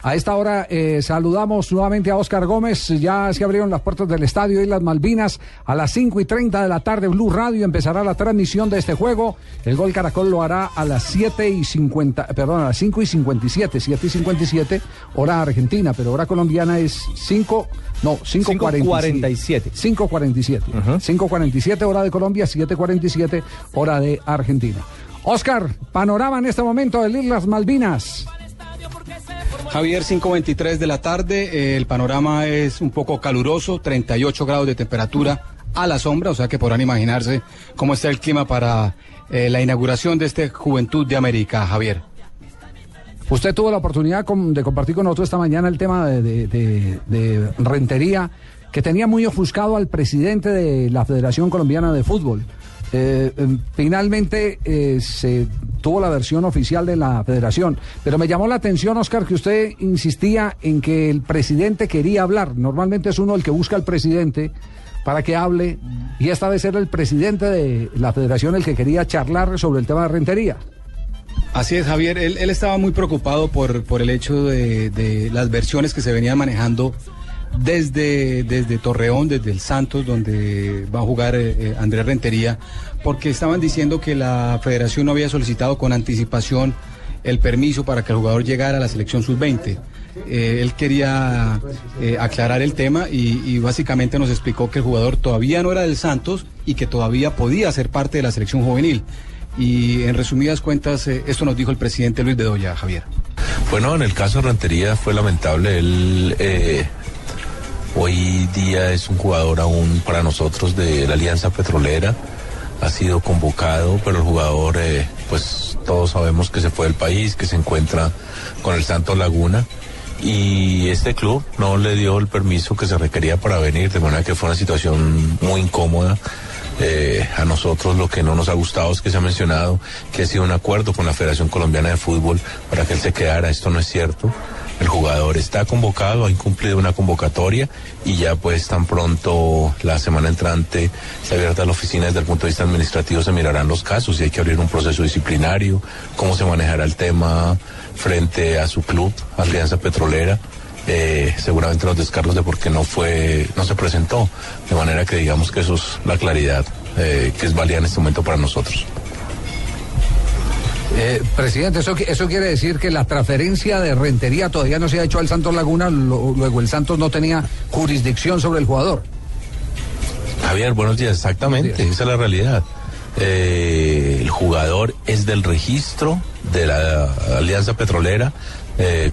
A esta hora eh, saludamos nuevamente a Oscar Gómez. Ya se abrieron las puertas del estadio Islas Malvinas. A las 5 y 30 de la tarde, Blue Radio empezará la transmisión de este juego. El gol Caracol lo hará a las 7 y 50, perdón, a las 5 y 57, 7 y 57, hora argentina, pero hora colombiana es 5, no, 5.47. 5.47. 5.47 hora de Colombia, 7.47 hora de Argentina. Oscar, panorama en este momento de Islas Malvinas. Javier, 5.23 de la tarde, eh, el panorama es un poco caluroso, 38 grados de temperatura a la sombra, o sea que podrán imaginarse cómo está el clima para eh, la inauguración de este Juventud de América, Javier. Usted tuvo la oportunidad de compartir con nosotros esta mañana el tema de rentería que tenía muy ofuscado al presidente de la Federación Colombiana de Fútbol. Eh, em, finalmente eh, se tuvo la versión oficial de la federación, pero me llamó la atención, Oscar, que usted insistía en que el presidente quería hablar. Normalmente es uno el que busca al presidente para que hable, y esta vez era el presidente de la federación el que quería charlar sobre el tema de rentería. Así es, Javier. Él, estaba muy preocupado por, por el hecho de, de las versiones que se venían manejando desde, desde Torreón, desde el Santos, donde va a jugar eh, eh, Andrés Rentería, porque estaban diciendo que la federación no había solicitado con anticipación el permiso para que el jugador llegara a la selección sub-20. Eh, él quería aclarar el tema y, básicamente nos explicó que el jugador todavía no era del Santos y que todavía podía ser parte de la selección juvenil. Y en resumidas cuentas, esto nos dijo el presidente Luis Bedoya, Javier. Bueno, en el caso de Rentería fue lamentable. Él Hoy día es un jugador aún para nosotros de la Alianza Petrolera. Ha sido convocado, pero el jugador, eh, pues todos sabemos que se fue del país, que se encuentra con el Santos Laguna. Y este club no le dio el permiso que se requería para venir, de manera que fue una situación muy incómoda. Eh, a nosotros lo que no nos ha gustado es que se ha mencionado que ha sido un acuerdo con la Federación Colombiana de Fútbol para que él se quedara. Esto no es cierto. El jugador está convocado, ha incumplido una convocatoria y ya pues tan pronto la semana entrante se abierta la oficina desde el punto de vista administrativo se mirarán los casos y hay que abrir un proceso disciplinario, cómo se manejará el tema frente a su club, Alianza Petrolera. Eh, seguramente los descargos de por qué no fue, no se presentó. De manera que digamos que eso es la claridad eh, que es válida en este momento para nosotros. Eh, presidente, eso, eso quiere decir que la transferencia de rentería todavía no se ha hecho al Santos Laguna, luego el Santos no tenía jurisdicción sobre el jugador. Javier, buenos días, exactamente, esa es la realidad. Eh, el jugador es del registro de la Alianza Petrolera, eh,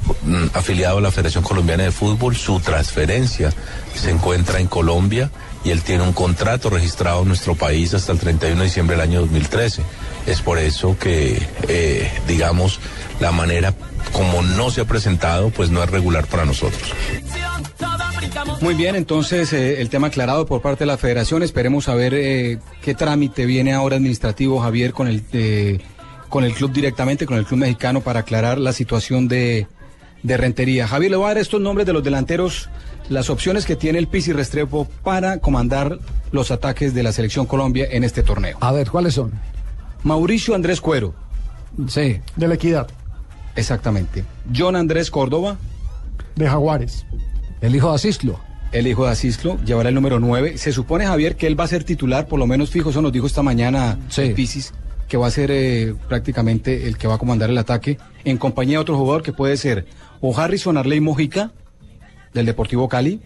afiliado a la Federación Colombiana de Fútbol, su transferencia se encuentra en Colombia y él tiene un contrato registrado en nuestro país hasta el 31 de diciembre del año 2013. Es por eso que, eh, digamos, la manera como no se ha presentado, pues no es regular para nosotros. Muy bien, entonces eh, el tema aclarado por parte de la federación. Esperemos saber eh, qué trámite viene ahora administrativo, Javier, con el, con el club directamente, con el club mexicano, para aclarar la situación de, de Rentería. Javier, le voy a dar estos nombres de los delanteros las opciones que tiene el Pisi Restrepo para comandar los ataques de la selección Colombia en este torneo. A ver, ¿cuáles son? Mauricio Andrés Cuero. Sí. De la Equidad. Exactamente. John Andrés Córdoba. De Jaguares. El hijo de Asislo. El hijo de Asislo llevará el número 9. Se supone, Javier, que él va a ser titular, por lo menos fijo, eso nos dijo esta mañana sí. Pisis, que va a ser eh, prácticamente el que va a comandar el ataque, en compañía de otro jugador que puede ser o Harrison Arley Mojica, del Deportivo Cali,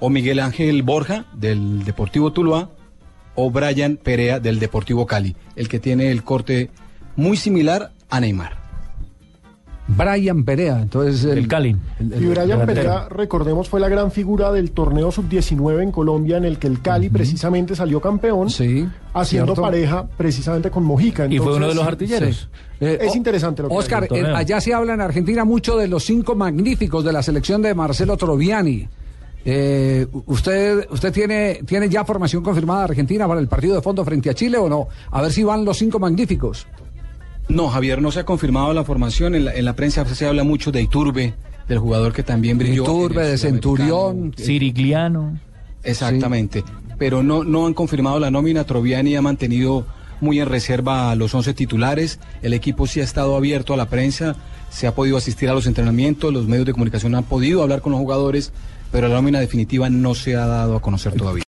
o Miguel Ángel Borja del Deportivo Tuluá, o Brian Perea del Deportivo Cali, el que tiene el corte muy similar a Neymar. Brian Perea, entonces el, Cali. y Brian Perea, recordemos, fue la gran figura del torneo sub-19 en Colombia, en el que el Cali precisamente salió campeón, sí, haciendo pareja precisamente con Mojica. y fue uno de los artilleros. Eh, es interesante lo que Oscar, allá se habla en Argentina mucho de los cinco magníficos de la selección de Marcelo Troviani. Eh, ¿Usted usted tiene, tiene ya formación confirmada Argentina para el partido de fondo frente a Chile o no? A ver si van los cinco magníficos. No, Javier, no se ha confirmado la formación. En la, prensa se habla mucho de Iturbe, del jugador que también brilló. Iturbe, de Centurión. Sirigliano. Exactamente. Pero no, no han confirmado la nómina. Troviani ha mantenido muy en reserva a los 11 titulares. El equipo sí ha estado abierto a la prensa. Se ha podido asistir a los entrenamientos. Los medios de comunicación han podido hablar con los jugadores pero la nómina definitiva no se ha dado a conocer todavía.